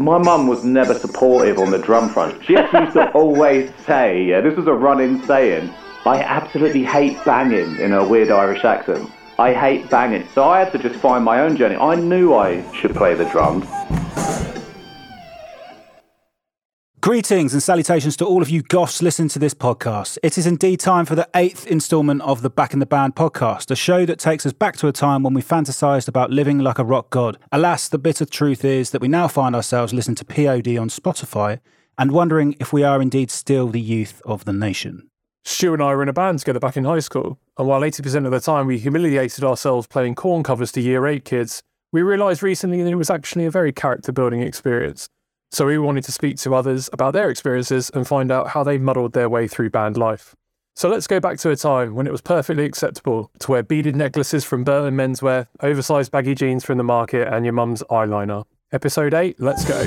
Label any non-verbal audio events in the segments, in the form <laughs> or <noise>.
my mum was never supportive on the drum front. She actually used to always say, yeah, this was a running saying, I absolutely hate banging in a weird Irish accent. I hate banging. So I had to just find my own journey. I knew I should play the drums. Greetings and salutations to all of you goths listening to this podcast. It is indeed time for the eighth instalment of the Back in the Band podcast, a show that takes us back to a time when we fantasized about living like a rock god. Alas, the bitter truth is that we now find ourselves listening to POD on Spotify and wondering if we are indeed still the youth of the nation. Stu and I were in a band together back in high school, and while 80% of the time we humiliated ourselves playing Korn covers to year 8 kids, we realised recently that it was actually a very character building experience. So we wanted to speak to others about their experiences and find out how they muddled their way through band life. So let's go back to a time when it was perfectly acceptable to wear beaded necklaces from Burton Menswear, oversized baggy jeans from the market, and your mum's eyeliner. Episode 8, let's go.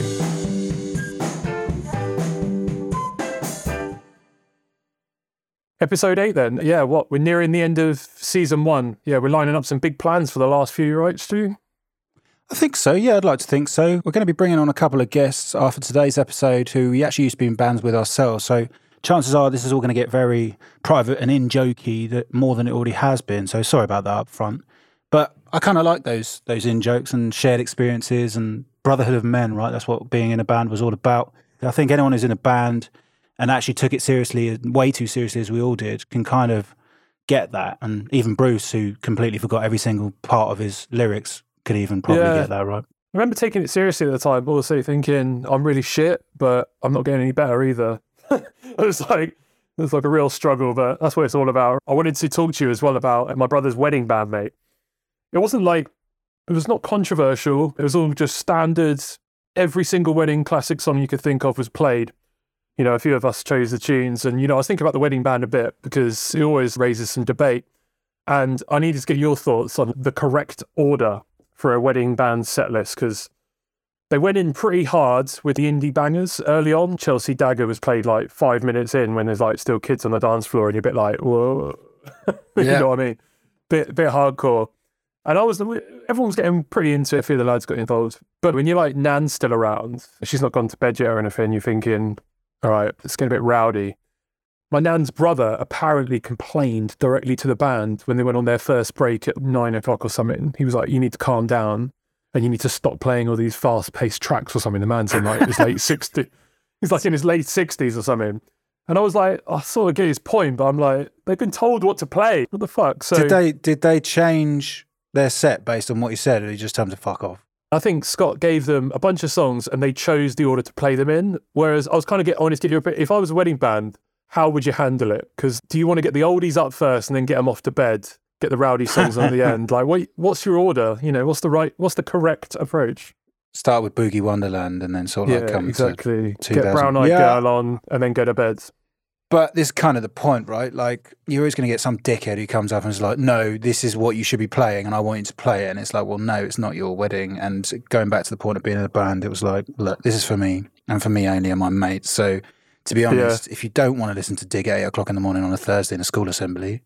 Episode 8 then. Yeah, what? We're nearing the end of season 1. Yeah, we're lining up some big plans for the last few, right, Stu? I think so. Yeah, I'd like to think so. We're going to be bringing on a couple of guests after today's episode who we actually used to be in bands with ourselves. So chances are this is all going to get very private and in jokey that more than it already has been. So sorry about that up front. But I kind of like those those in jokes and shared experiences and brotherhood of men. Right, that's what being in a band was all about. I think anyone who's in a band and actually took it seriously, way too seriously as we all did, can kind of get that. And even Bruce, who completely forgot every single part of his lyrics, could even probably Yeah. get that right. I remember taking it seriously at the time, also thinking I'm really shit, but I'm not getting any better either. <laughs> it was like it was like a real struggle, but that's what it's all about. I wanted to talk to you as well about my brother's wedding band, mate. It wasn't like it was not controversial. It was all just standards. Every single wedding classic song you could think of was played. You know, a few of us chose the tunes, and you know, I was thinking about the wedding band a bit because it always raises some debate. And I needed to get your thoughts on the correct order for a wedding band set list because they went in pretty hard with the indie bangers early on. Chelsea Dagger was played like five minutes in when there's like still kids on the dance floor, and you're a bit like, whoa, <laughs> you Yeah. know what I mean? Bit bit hardcore. And I was everyone was getting pretty into it. A few of the lads got involved, but when you're like Nan's still around, she's not gone to bed yet or anything. You're thinking, all right, it's getting a bit rowdy. My nan's brother apparently complained directly to the band when they went on their first break at nine o'clock or something. He was like, "You need to calm down, and you need to stop playing all these fast-paced tracks or something." The man's in like his late <laughs> sixty. He's like in his late sixties or something. And I was like, I sort of get his point, but I'm like, they've been told what to play. What the fuck? So did they did they change their set based on what you said, or you just tell them to fuck off? I think Scott gave them a bunch of songs and they chose the order to play them in. Whereas I was kind of get honest. If I was a wedding band, how would you handle it? Because do you want to get the oldies up first and then get them off to bed? Get the rowdy songs on the <laughs> end. Like, what? What's your order? You know, what's the right? What's the correct approach? Start with Boogie Wonderland and then sort of like yeah, come to. Get Brown Eyed Yeah. Girl on and then go to bed. But this is kind of the point, right? Like you're always going to get some dickhead who comes up and is like, "No, this is what you should be playing, and I want you to play it." And it's like, "Well, no, it's not your wedding." And going back to the point of being in a band, it was like, "Look, this is for me, and for me only, and my mates." So, to be honest, if you don't want to listen to Dig at eight o'clock in the morning on a Thursday in a school assembly,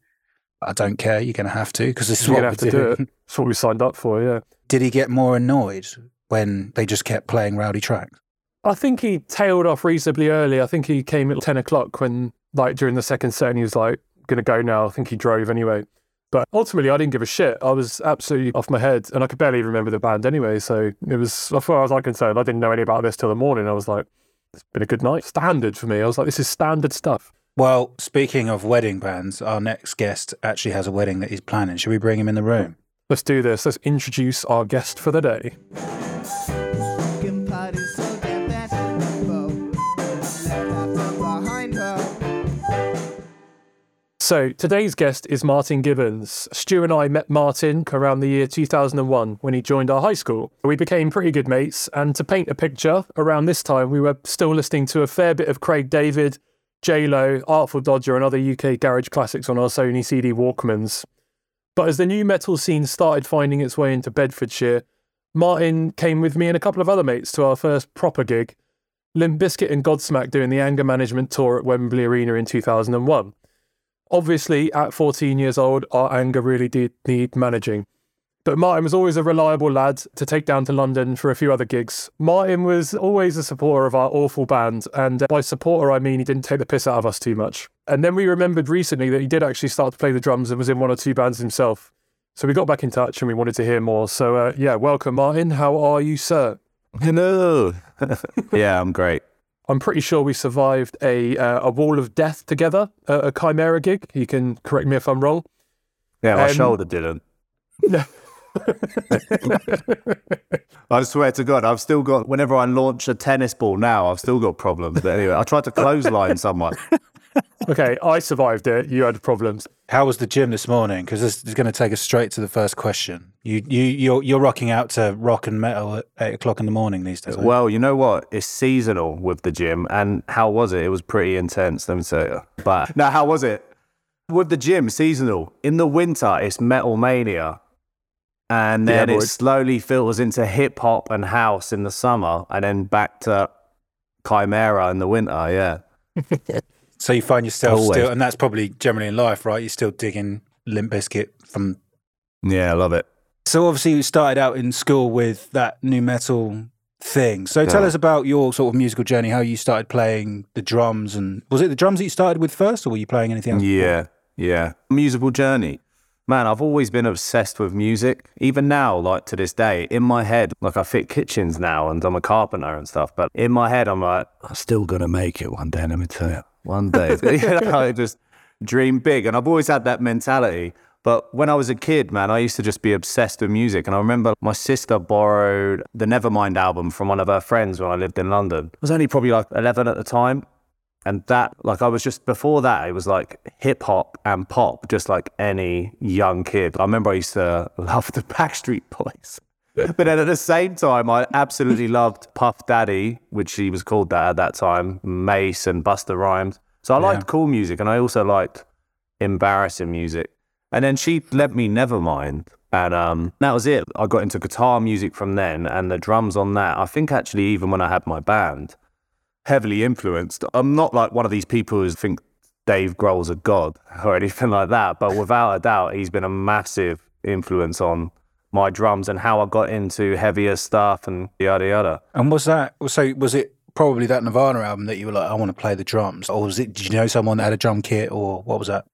I don't care. You're going to have to because this is You're what to do it. That's what we signed up for. Yeah. Did he get more annoyed when they just kept playing rowdy tracks? I think he tailed off reasonably early. I think he came at 10 o'clock when, like, during the second set, and he was like, going to go now. I think he drove anyway. But ultimately, I didn't give a shit. I was absolutely off my head, and I could barely remember the band anyway. So it was, as far as I'm concerned, I didn't know any about this till the morning. I was like, it's been a good night. Standard for me. I was like, this is standard stuff. Well, speaking of wedding bands, our next guest actually has a wedding that he's planning. Should we bring him in the room? Let's do this. Let's introduce our guest for the day. So today's guest is Martin Gibbons. Stu and I met Martin around the year 2001 when he joined our high school. We became pretty good mates, and to paint a picture, around this time we were still listening to a fair bit of Craig David, J Lo, Artful Dodger, and other UK garage classics on our Sony CD Walkmans. But as the nu metal scene started finding its way into Bedfordshire, Martin came with me and a couple of other mates to our first proper gig, Limp Bizkit and Godsmack doing the anger management tour at Wembley Arena in 2001. Obviously, at 14 years old, our anger really did need managing. But Martin was always a reliable lad to take down to London for a few other gigs. Martin was always a supporter of our awful band, and by supporter I mean he didn't take the piss out of us too much. And then we remembered recently that he did actually start to play the drums and was in one or two bands himself. So we got back in touch and we wanted to hear more. So uh, yeah, welcome Martin. How are you, sir? Hello. <laughs> yeah, I'm great. I'm pretty sure we survived a uh, a wall of death together, uh, a Chimaira gig. You can correct me if I'm wrong. Yeah, my Um, shoulder didn't. <laughs> I swear to God, I've still got. Whenever I launch a tennis ball now, I've still got problems. But anyway, I tried to clothesline someone. <laughs> okay, I survived it. You had problems. How was the gym this morning? Because this is going to take us straight to the first question. You you you're you're rocking out to rock and metal at eight o'clock in the morning these days. Well, you know what? It's seasonal with the gym, and how was it? It was pretty intense. Let me tell you. But <laughs> now, how was it with the gym? Seasonal. In the winter, it's metal mania, and Yeah, then it slowly filters into hip hop and house in the summer, and then back to Chimaira in the winter. Yeah. <laughs> so you find yourself Always. still, and that's probably generally in life, right? You're still digging Limp Bizkit from. Yeah, I love it. So obviously you started out in school with that nu metal thing. So tell us about your sort of musical journey. How you started playing the drums, and was it the drums that you started with first, or were you playing anything else? before? Yeah, yeah. Musical journey. Man, I've always been obsessed with music. Even now, like to this day, in my head, like I fit kitchens now and I'm a carpenter and stuff, but in my head, I'm like, I'm still going to make it one day, let me tell you. One day. <laughs> you know, I just dream big. And I've always had that mentality. But when I was a kid, man, I used to just be obsessed with music. And I remember my sister borrowed the Nevermind album from one of her friends when I lived in London. I was only probably like 11 at the time. And that, like, I was just before that, it was like hip hop and pop, just like any young kid. I remember I used to <laughs> love the Backstreet Boys. <laughs> but then at the same time, I absolutely loved Puff Daddy, which he was called that at that time, Mase and Busta Rhymes. So I liked cool music and I also liked embarrassing music. And then she lent me Nevermind. And um, that was it. I got into guitar music from then and the drums on that. I think actually, even when I had my band, heavily influenced. I'm not like one of these people who think Dave Grohl's a god or <laughs> anything like that, but without a doubt, he's been a massive influence on my drums and how I got into heavier stuff and yada yada. And was that so? Was it probably that Nirvana album that you were like, I want to play the drums, or was it? Did you know someone that had a drum kit, or what was that?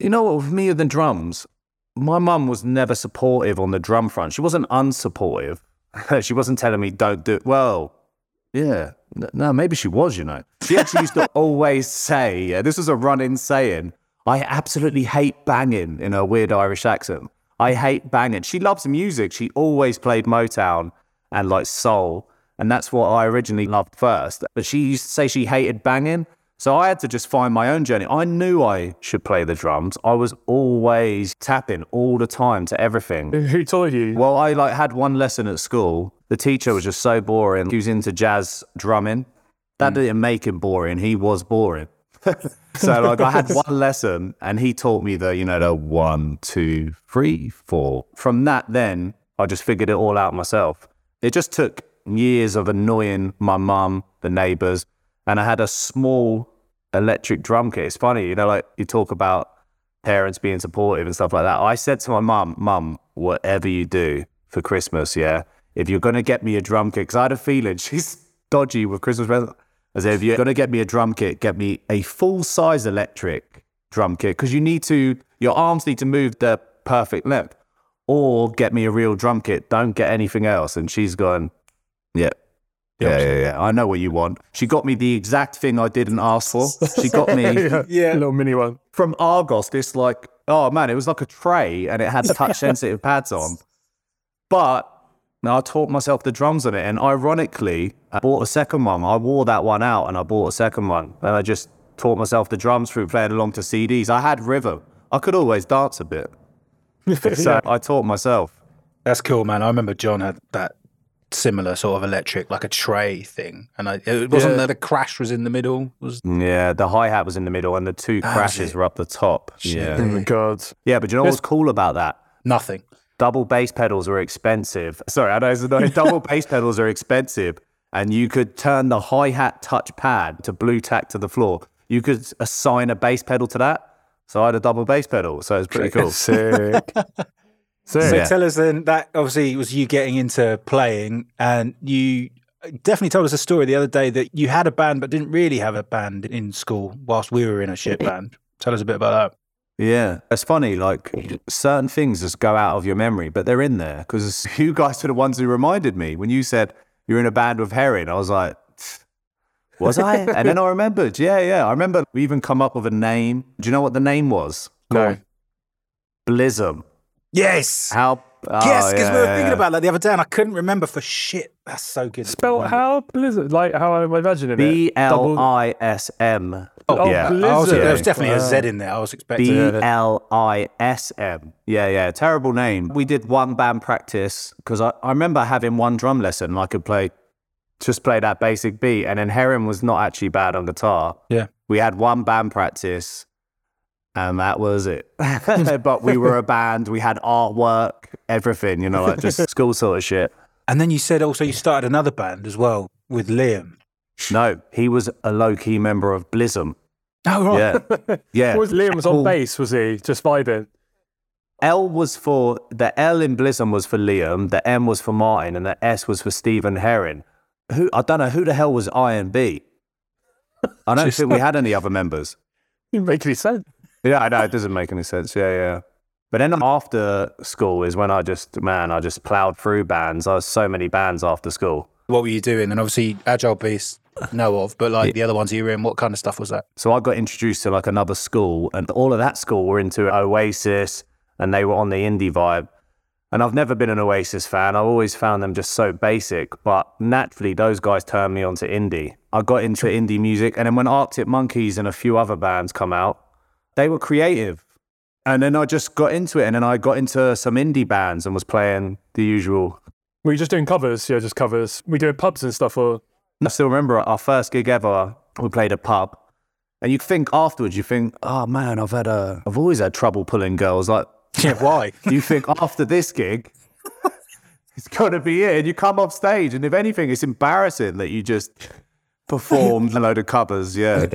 You know what, with me and the drums, my mum was never supportive on the drum front. She wasn't unsupportive. <laughs> she wasn't telling me, don't do it. Well, yeah. No, maybe she was, you know. She actually used to <laughs> always say, yeah, this was a run-in saying, I absolutely hate banging in her weird Irish accent. I hate banging. She loves music. She always played Motown and like soul. And that's what I originally loved first. But she used to say she hated banging. So I had to just find my own journey. I knew I should play the drums. I was always tapping all the time to everything. <laughs> Who taught you? Well, I like had one lesson at school. The teacher was just so boring. He was into jazz drumming. That hmm. didn't make him boring. He was boring. <laughs> so like I had <laughs> one lesson and he taught me the, you know, the one, two, three, four. From that then I just figured it all out myself. It just took years of annoying my mum, the neighbours, and I had a small electric drum kit. It's funny, you know, like you talk about parents being supportive and stuff like that. I said to my mum, Mum, whatever you do for Christmas, yeah, if you're going to get me a drum kit, because I had a feeling <laughs> she's dodgy with Christmas presents. I said, if you're going to get me a drum kit, get me a full size electric drum kit, because you need to, your arms need to move the perfect length, or get me a real drum kit. Don't get anything else. And she's gone, yeah. Yeah, yeah, yeah. I know what you want. She got me the exact thing I didn't ask for. She got me <laughs> yeah, a little mini one. from Argos, this like, oh man, it was like a tray and it had <laughs> touch sensitive pads on. But now I taught myself the drums on it. And ironically, I bought a second one. I wore that one out and I bought a second one. And I just taught myself the drums through playing along to CDs. I had rhythm. I could always dance a bit. <laughs> So I taught myself. That's cool, man. I remember John had that similar sort of electric, like a tray thing, and I, it wasn't Yeah. that the crash was in the middle. Was Yeah, the hi hat was in the middle and the two crashes it? were up the top. Oh Yeah. my god. Yeah, but you know what's cool about that? nothing. double bass pedals are expensive. <laughs> Sorry, I know it's annoying. double <laughs> bass pedals are expensive, and you could turn the hi hat touch pad to blue tack to the floor. You could assign a bass pedal to that. So I had a double bass pedal, so it's pretty <laughs> cool. Sick. So, So Yeah. tell us then that obviously was you getting into playing, and you definitely told us a story the other day that you had a band but didn't really have a band in school whilst we were in a shit band. Tell us a bit about that. Yeah, it's funny. Like certain things just go out of your memory, but they're in there because <laughs> you guys were the ones who reminded me when you said you're in a band with Herring. I was like, was I? and then I remembered. Yeah, yeah. I remember we even come up with a name. Do you know what the name was? no. Blism. That. Yes. How? oh, yes, because we were yeah, thinking yeah. about that the other day and I couldn't remember for shit. That's so good. Spell how blizzard, like how I'm imagining it. L Double- I S M. Oh, yeah. I was, Blizzard. there was definitely a Wow. Uh, in there. I was expecting. B L I S M. Yeah, yeah. Terrible name. We did one band practice because I, I remember having one drum lesson I could play, just play that basic beat. And then Herring was not actually bad on guitar. Yeah. We had one band practice and that was it. <laughs> but we were a band. We had artwork, everything, you know, like just <laughs> school sort of shit. And then you said also you started another band as well with Liam. No, he was a low key member of Blism. Oh right. Yeah. <laughs> Yeah. Was Liam was on Cool. bass, was he? Just vibing. L was for the L in Blism was for Liam, the M was for Martin, and the S was for Stephen Herring. Who I don't know who the hell was I and B. I don't think we had any other members. Didn't make any sense. Yeah, I know it doesn't make any sense. Yeah, yeah. But then after school is when I just man, I just plowed through bands. I was so many bands after school. What were you doing? And obviously Agile Beast, know of, but like the other ones you were in, what kind of stuff was that? So I got introduced to like another school, and all of that school were into Oasis, and they were on the indie vibe. And I've never been an Oasis fan. I've always found them just so basic. But naturally, those guys turned me onto indie. I got into indie music, and then when Arctic Monkeys and a few other bands come out, they were creative. And then I just got into it, and then I got into some indie bands and was playing the usual. Were you just doing covers? Yeah, just covers. We doing pubs and stuff, or I still remember our first gig ever. We played a pub, and you think afterwards, you think, "Oh man, I've had a, I've always had trouble pulling girls." Like <laughs> Yeah, why? <laughs> you think after this gig, <laughs> it's going to be it. And you come off stage, and if anything, it's embarrassing that you just performed a load of covers. Yeah.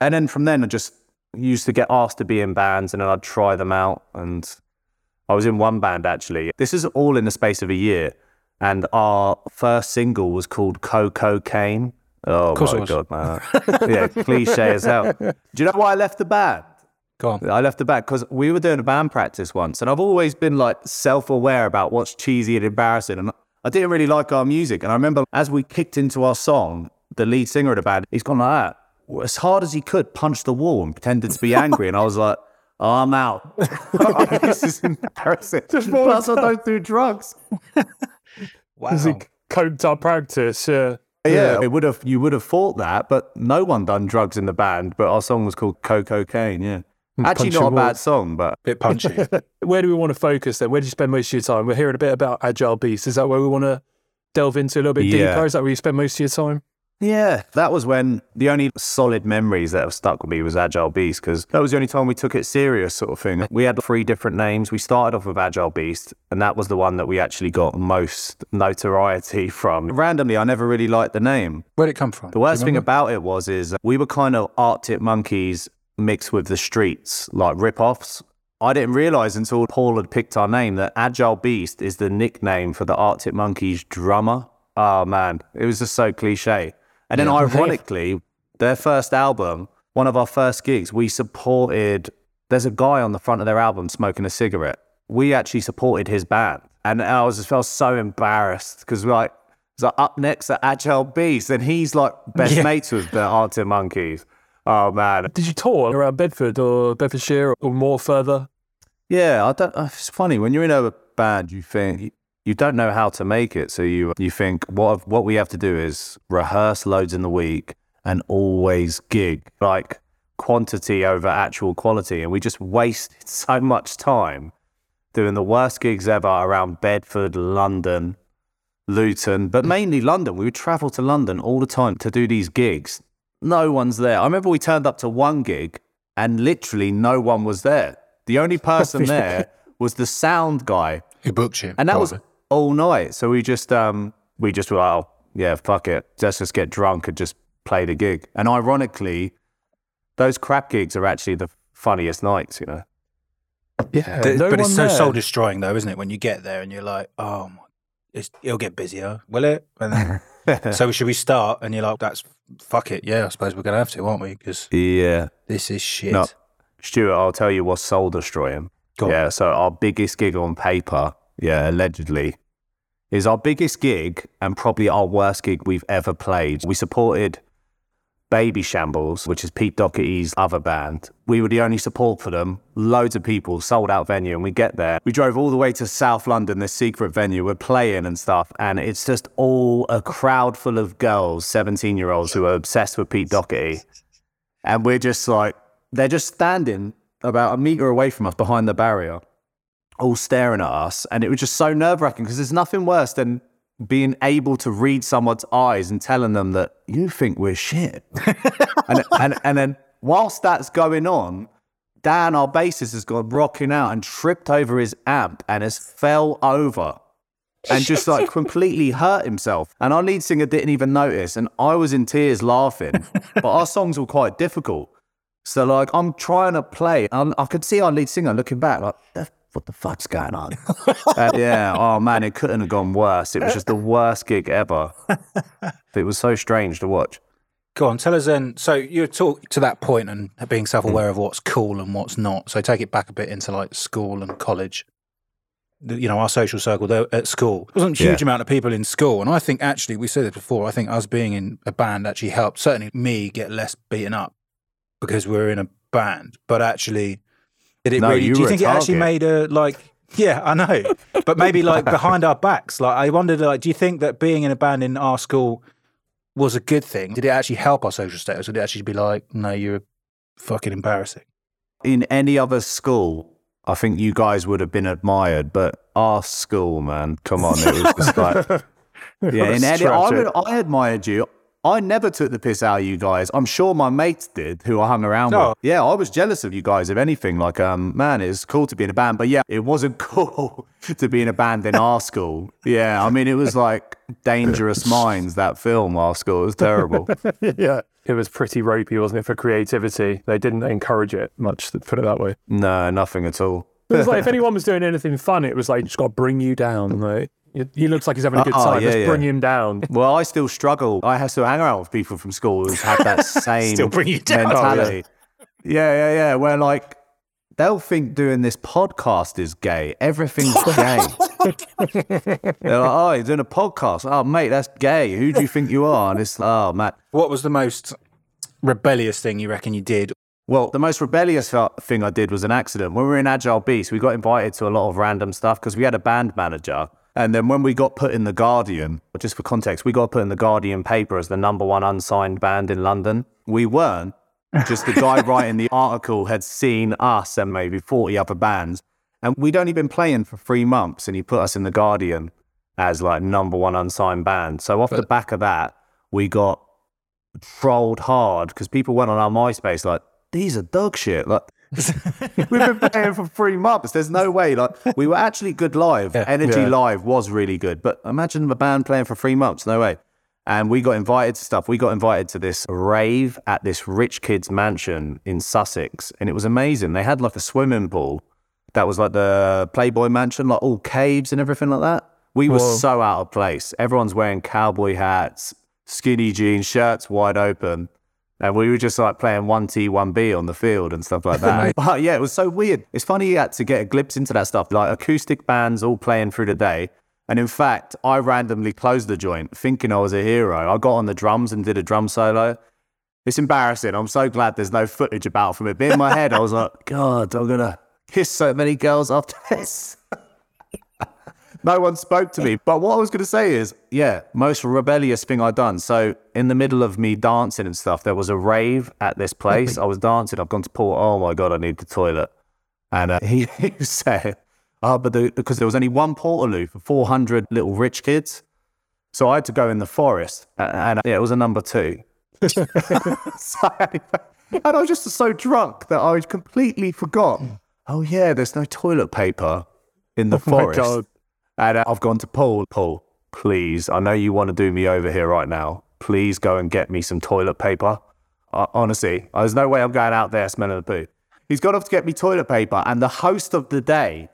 and then from then, I just used to get asked to be in bands, and then I'd try them out. And I was in one band actually. This is all in the space of a year. And our first single was called Coco Cane. Oh my god, man! yeah, cliche as hell. <laughs> Do you know why I left the band? Go on. I left the band because we were doing a band practice once, and I've always been like self-aware about what's cheesy and embarrassing, and I didn't really like our music. And I remember as we kicked into our song, the lead singer of the band, he's gone like that, as hard as he could, punched the wall and pretended to be angry, and I was like. Oh, I'm out. <laughs> this is embarrassing. Plus, I don't do drugs. Wow. is it coped our practice? Yeah. Yeah, it would have. You would have thought that, but no one done drugs in the band. But our song was called "Coco Cane." Yeah, mm, actually Punch not a bad song, but a Bit punchy. <laughs> Where do we want to focus then? Where do you spend most of your time? We're hearing a bit about Agile Beast. Is that where we want to delve into a little bit Yeah. deeper? Is that where you spend most of your time? Yeah, that was when the only solid memories that have stuck with me was Agile Beast because that was the only time we took it serious, sort of thing. We had three different names. We started off with Agile Beast, and that was the one that we actually got most notoriety <laughs> from. Randomly, I never really liked the name. Where'd it come from? The worst thing about it was is we were kind of Arctic Monkeys mixed with the streets, like rip-offs. I didn't realize until Paul had picked our name that Agile Beast is the nickname for the Arctic Monkeys drummer. Oh man, it was just so cliche. And then ironically, their first album, one of our first gigs, we supported there's a guy on the front of their album smoking a cigarette. We actually supported his band. And I was just felt so embarrassed because like it's like up next at Agile Beast, and he's like best Yeah. mates with the Arctic Monkeys. Oh man, Did you tour around Bedford or Bedfordshire or more further? yeah. I don't. It's funny when you're in a band, you think you don't know how to make it, so you you think what what we have to do is rehearse loads in the week and always gig like quantity over actual quality, and we just wasted <laughs> so much time doing the worst gigs ever around Bedford, London, Luton, but mm. mainly London. We would travel to London all the time to do these gigs. No one's there. I remember we turned up to one gig and literally no one was there. The only <laughs> person there was the sound guy, Who booked you? and that was. All night. So we just um we just were, oh yeah, fuck it, let's just get drunk and just play the gig. And ironically, those crap gigs are actually the funniest nights, you know. Yeah, Th- no but it's so soul destroying, though, isn't it? When you get there and you're like, oh, my, it's, it'll get busier, will it? And then, <laughs> so should we start? And you're like, that's fuck it. Yeah, I suppose we're gonna have to, aren't we? Because Yeah. this is shit. No. Stuart, I'll tell you what's soul destroying. Go on. Yeah, so our biggest gig on paper, yeah, allegedly, is our biggest gig and probably our worst gig we've ever played. We supported Babyshambles, which is Pete Doherty's other band. We were the only support for them. Loads of people, sold out venue, and we get there. We drove all the way to South London, this secret venue. We're playing and stuff, and it's just all a crowd full of girls, 17 year olds, who are obsessed with Pete Doherty. And we're just like, they're just standing about a meter away from us behind the barrier, all staring at us. And it was just so nerve wracking because there's nothing worse than being able to read someone's eyes and telling them that you think we're shit. <laughs> and, and, and then whilst that's going on, Dan, our bassist, has gone rocking out and tripped over his amp and has fell over and just like <laughs> completely hurt himself. And our lead singer didn't even notice. And I was in tears laughing, but our songs were quite difficult. So like I'm trying to play, and I could see our lead singer looking back, like "The- what the fuck's going on? And yeah, oh man, it couldn't have gone worse. It was just the worst gig ever. It was so strange to watch. Go on, tell us then. So you talk to that point and being self-aware hmm. of what's cool and what's not. So take it back a bit into like school and college. You know, our social circle there at school There wasn't a huge Yeah. amount of people in school, and I think actually we said this before. I think us being in a band actually helped. Certainly, me get less beaten up because we're in a band. But actually, did it No, really? do you think it actually made a like? Yeah, I know, but maybe like <laughs> behind our backs. Like I wondered, like, do you think that being in a band in our school was a good thing? Did it actually help our social status? Did it actually be like, no, you're fucking embarrassing? In any other school, I think you guys would have been admired, but our school, man, come on, it was just like <laughs> Yeah, in That's any, I, would, I admired you. I never took the piss out of you guys. I'm sure my mates did, who I hung around No. with. Yeah, I was jealous of you guys. If anything, like, um, man, it's cool to be in a band, but yeah, it wasn't <laughs> cool to be in a band in our school. Yeah, I mean, it was like Dangerous <laughs> Minds. That film, our school, it was terrible. <laughs> yeah, it was pretty ropey, wasn't it, for creativity? They didn't encourage it much, to put it that way. no, nothing at all. It was like if anyone was doing anything fun, it was like just got to bring you down. Like he- he looks like he's having a good Oh, time. yeah, Let's yeah. bring him down. Well, I still struggle. I have to hang out with people from school who've had that <laughs> same Still bring you down. mentality. yeah, yeah, yeah. Where like they'll think doing this podcast is gay. Everything's <laughs> gay. They're like, oh, you're doing a podcast. Oh, mate, that's gay. Who do you think you are? And it's, oh, Matt. What was the most rebellious thing you reckon you did? Well, the most rebellious thing I did was an accident. When we were in Agile Beast, we got invited to a lot of random stuff because we had a band manager. And then when we got put in The Guardian, just for context, we got put in The Guardian paper as the number one unsigned band in London. We weren't. Just the guy <laughs> writing the article had seen us and maybe 40 other bands. And we'd only been playing for three months and he put us in The Guardian as like number one unsigned band. So off the back of that, we got trolled hard because people went on our MySpace like, these are dog shit. Like, we've been playing for three months. There's no way. Like, we were actually good live. Energy Yeah. Live was really good. But imagine the band playing for three months. No way. And we got invited to stuff. We got invited to this rave at this rich kid's mansion in Sussex. And it was amazing. They had like a swimming pool that was like the Playboy mansion, like all caves and everything like that. We were Whoa. so out of place. Everyone's wearing cowboy hats, skinny jeans, shirts wide open. And we were just like playing 1T, 1B on the field and stuff like <laughs> that. but yeah, it was so weird. It's funny you had to get a glimpse into that stuff, like acoustic bands all playing through the day. And in fact, I randomly closed the joint thinking I was a hero. I got on the drums and did a drum solo. It's embarrassing. I'm so glad there's no footage about from it. But in my head, I was like, <laughs> God, I'm going to kiss so many girls after this. <laughs> no one spoke to me. But what I was going to say is, yeah, most rebellious thing I've done. So in the middle of me dancing and stuff, there was a rave at this place. I was dancing. I've gone to Port. Oh my God, I need the toilet. And uh, <laughs> he, he said, oh, but the, because there was only one Portaloo for 400 little rich kids. So I had to go in the forest. And, uh, yeah, it was a number two. <laughs> so, and I was just so drunk that I completely forgot. Oh yeah, there's no toilet paper in the Oh forest. And uh, I've gone to Paul. Paul, please, I know you want to do me over here right now. Please go and get me some toilet paper. Uh, honestly, there's no way I'm going out there smelling the poo. He's gone off to get me toilet paper, and the host of the day,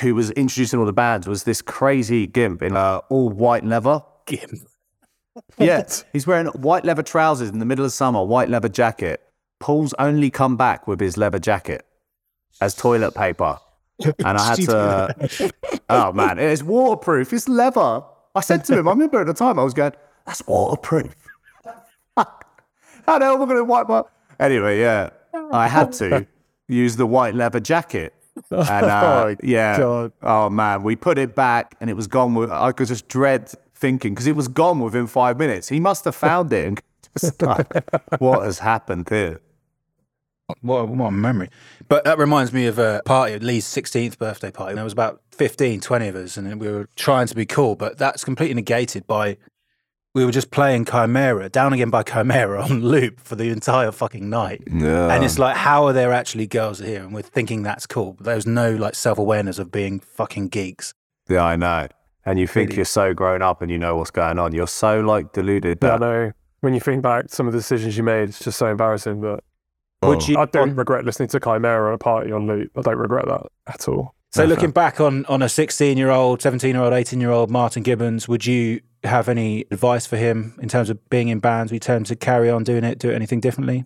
who was introducing all the bands, was this crazy gimp in uh, all white leather. Gimp. <laughs> Yeah, he's wearing white leather trousers in the middle of summer, white leather jacket. Paul's only come back with his leather jacket as toilet paper. And I had to, oh man, it's waterproof. It's leather. I said to him, I remember at the time, I was going, that's waterproof. How the hell am I going to wipe my. Anyway, yeah, I had to use the white leather jacket. And uh, <laughs> Oh, yeah, God. oh man, we put it back and it was gone. With, I could just dread thinking because it was gone within five minutes. He must have found it and <laughs> just like, what has happened here? What, what a memory. But that reminds me of a party, at Lee's 16th birthday party. There was about 15, 20 of us, and we were trying to be cool, but that's completely negated by we were just playing Chimaira, down again by Chimaira <laughs> on loop for the entire fucking night. Yeah. And it's like, how are there actually girls here? And we're thinking that's cool. But there's no like self awareness of being fucking geeks. Yeah, I know. And you think Really? you're so grown up and you know what's going on. You're so like deluded. Yeah, I know. When you think back, some of the decisions you made, it's just so embarrassing. But Would you? I don't on- regret listening to Chimaira on a party on loop. I don't regret that at all. so looking back on on a 16 year old, 17 year old, 18 year old Martin Gibbons, would you have any advice for him in terms of being in bands? We tell him to carry on doing it, do anything differently?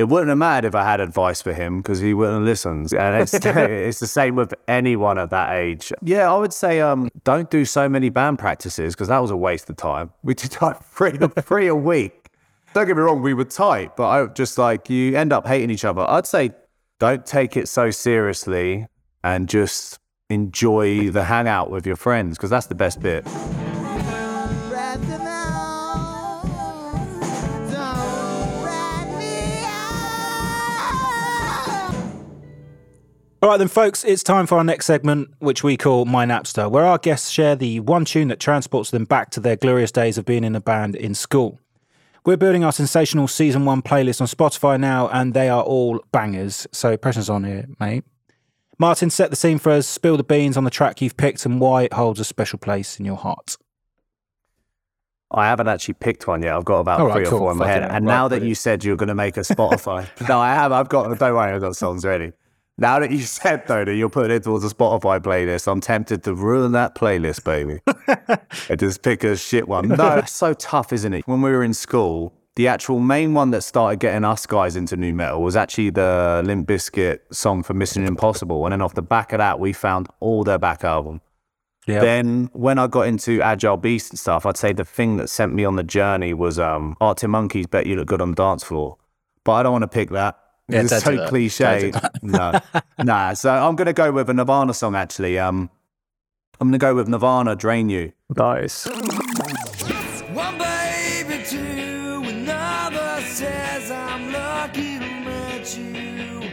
it wouldn't have mattered if I had advice for him because he wouldn't have listened. And it's, <laughs> it's the same with anyone at that age. Yeah, I would say um, don't do so many band practices because that was a waste of time. We did like three, three a week. Don't get me wrong, we were tight, but I just like you end up hating each other. I'd say don't take it so seriously and just enjoy the hangout with your friends because that's the best bit. All right, then, folks, it's time for our next segment, which we call My Napster, where our guests share the one tune that transports them back to their glorious days of being in a band in school. We're building our sensational season one playlist on Spotify now, and they are all bangers. So, pressure's on here, mate. Martin, set the scene for us, spill the beans on the track you've picked and why it holds a special place in your heart. I haven't actually picked one yet. I've got about right, three or four in my head. And Right, now that you said you're going to make a Spotify, <laughs> no, I have. I've got. Don't worry, I've got songs ready. Now that you <laughs> said though that you're putting it towards a Spotify playlist, I'm tempted to ruin that playlist, baby. <laughs> and just pick a shit one. No, <laughs> it's so tough, isn't it? When we were in school, the actual main one that started getting us guys into nu metal was actually the Limp Bizkit song for Mission Impossible. And then off the back of that, we found all their back album. Yeah. Then when I got into Agile Beast and stuff, I'd say the thing that sent me on the journey was um, Arctic Monkeys Bet You Look Good on the Dance Floor. But I don't want to pick that. Yeah, it's so cliche. <laughs> no, nah. So I'm gonna go with a Nirvana song. Actually, um, I'm gonna go with Nirvana "Drain You." Nice. One baby to another says I'm lucky to meet you.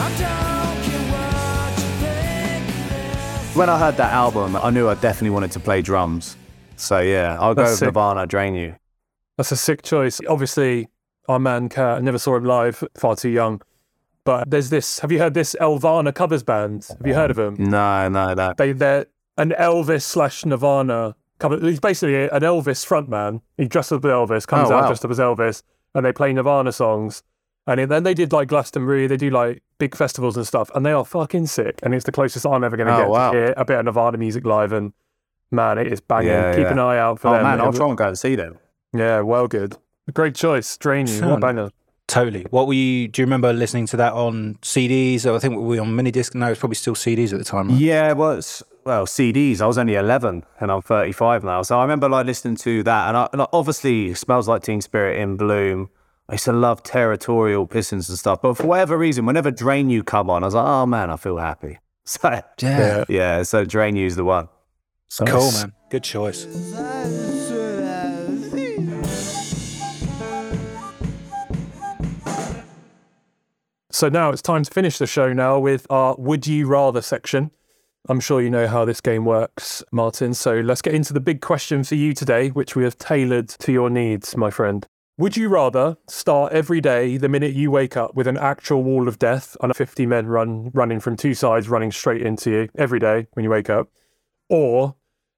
I don't what you think. When I heard that album, I knew I definitely wanted to play drums. So yeah, I'll go with sick. Nirvana "Drain You." That's a sick choice. Obviously, our man Cat, I never saw him live, far too young. But there's this. Have you heard this Elvana covers band? Have you heard of them? No, no, no. They they're an Elvis slash Nirvana cover. He's basically an Elvis frontman. He dresses up as Elvis, comes Oh, out wow. dressed up as Elvis, and they play Nirvana songs. And then they did like Glastonbury. They do like big festivals and stuff, and they are fucking sick. And it's the closest I'm ever going to Oh, get wow. to hear a bit of Nirvana music live. And man, it is banging. Yeah, Keep yeah. an eye out for Oh them. Oh man, I'll try and go and see them. Yeah, well, good. Great choice. Drain you. What a banger. Totally. What were you? Do you remember listening to that on CDs? Or I think we were we on mini disc? No, it's probably still CDs at the time. Right? Yeah, well, it's, well, CDs. I was only 11 and I'm 35 now. So I remember like listening to that. And, I, and I- obviously, Smells Like Teen Spirit in Bloom. I used to love Territorial Pissings and stuff. But for whatever reason, whenever Drain You come on, I was like, oh man, I feel happy. <laughs> So Yeah. yeah, so Drain You's the one. Cool, man. Good choice. So now it's time to finish the show now with our Would You Rather section. I'm sure you know how this game works, Martin. So let's get into the big question for you today, which we have tailored to your needs, my friend. Would you rather start every day the minute you wake up with an actual wall of death and 50 men run running from two sides running straight into you every day when you wake up, or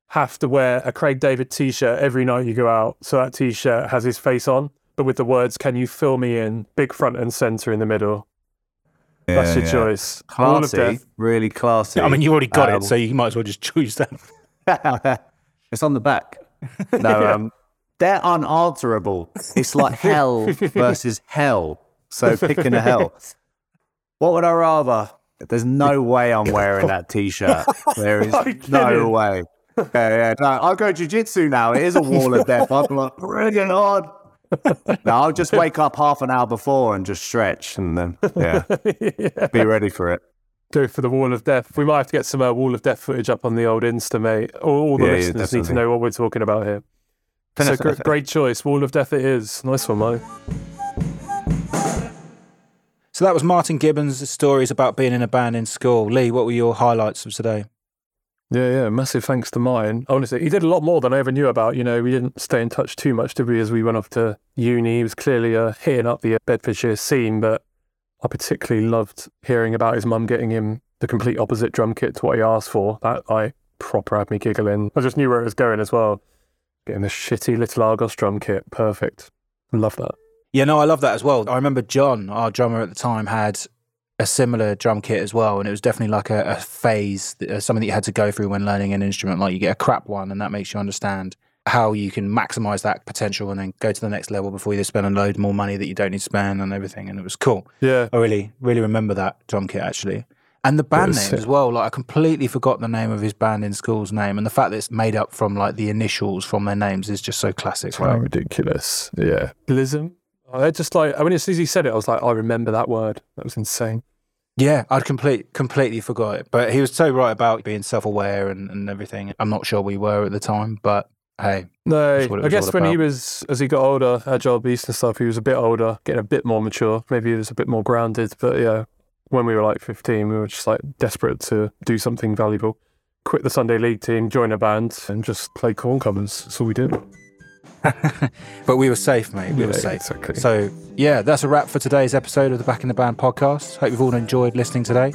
have to wear a Craig David t-shirt every night you go out so that t-shirt has his face on, but with the words, "Can you fill me in?" Big front and center in the middle. That's your choice. Wall of Classy, Death. really classy. I mean, you already got Um, it, so you might as well just <laughs> choose that. <laughs> it's on the back. <laughs> No, um, they're unanswerable. It's like hell versus hell. So picking a hell. What would I rather? There's no way I'm wearing that t-shirt. There is no way. Yeah, yeah. No, I'll go jiu-jitsu now. It is a wall of death. I'm like, bring it on. <laughs> No, I'll just wake up half an hour before and just stretch and then, <laughs> yeah, be ready for it. Go for the Wall of Death. We might have to get some uh, Wall of Death footage up on the old Insta, mate. All, all the Yeah, yeah, listeners need to know what we're talking about here. So gr- great choice. Wall of Death it is. Nice one, Mo. So that was Martin Gibbons' stories about being in a band in school. Lee, what were your highlights of today? Yeah, yeah. Massive thanks to mine. Honestly, he did a lot more than I ever knew about. You know, we didn't stay in touch too much, did we, as we went off to uni. He was clearly uh, hitting up the uh, Bedfordshire scene, but I particularly loved hearing about his mum getting him the complete opposite drum kit to what he asked for. That I proper had me giggling. I just knew where it was going as well. Getting the shitty little Argos drum kit. Perfect. Love that. Yeah, no, I love that as well. I remember John, our drummer at the time, had a similar drum kit as well, and it was definitely like a, a phase, that- uh, something that you had to go through when learning an instrument. Like you get a crap one, and that makes you understand how you can maximize that potential and then go to the next level before you spend a load more money that you don't need to spend and everything. And it was cool. Yeah. I really, really remember that drum kit actually. And the band was name sick. as well. Like I completely forgot the name of his band in school's name, and the fact that it's made up from like the initials from their names is just so classic. How Right? ridiculous. Yeah. Blism. I just like, I mean, as soon as he said it, I was like, I remember that word. That was insane. Yeah, I'd complete, completely forgot it. But he was so right about being self-aware and, and everything. I'm not sure we were at the time, but hey, No, That's what it I guess when he was, as he got older, Agile Beast and stuff, he was a bit older, getting a bit more mature. Maybe he was a bit more grounded. But yeah, when we were like 15, we were just like desperate to do something valuable. Quit the Sunday League team, join a band, and just play Korn covers. That's all we did. <laughs> but we were safe, mate. We were safe. exactly. So yeah, that's a wrap for today's episode of the Back in the Band podcast. Hope you've all enjoyed listening today.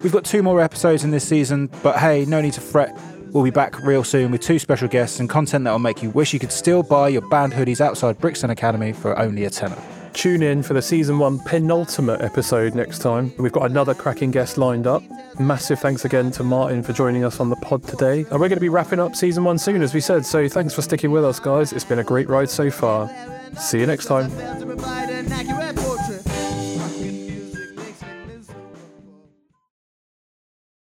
We've got two more episodes in this season, but hey, no need to fret. We'll be back real soon with two special guests and content that will make you wish you could still buy your band hoodies outside Brixton Academy for only a tenner. Tune in for the season one penultimate episode next time. We've got another cracking guest lined up. Massive thanks again to Martin for joining us on the pod today. And we're going to be wrapping up season one soon, as we said. So thanks for sticking with us, guys. It's been a great ride so far. See you next time.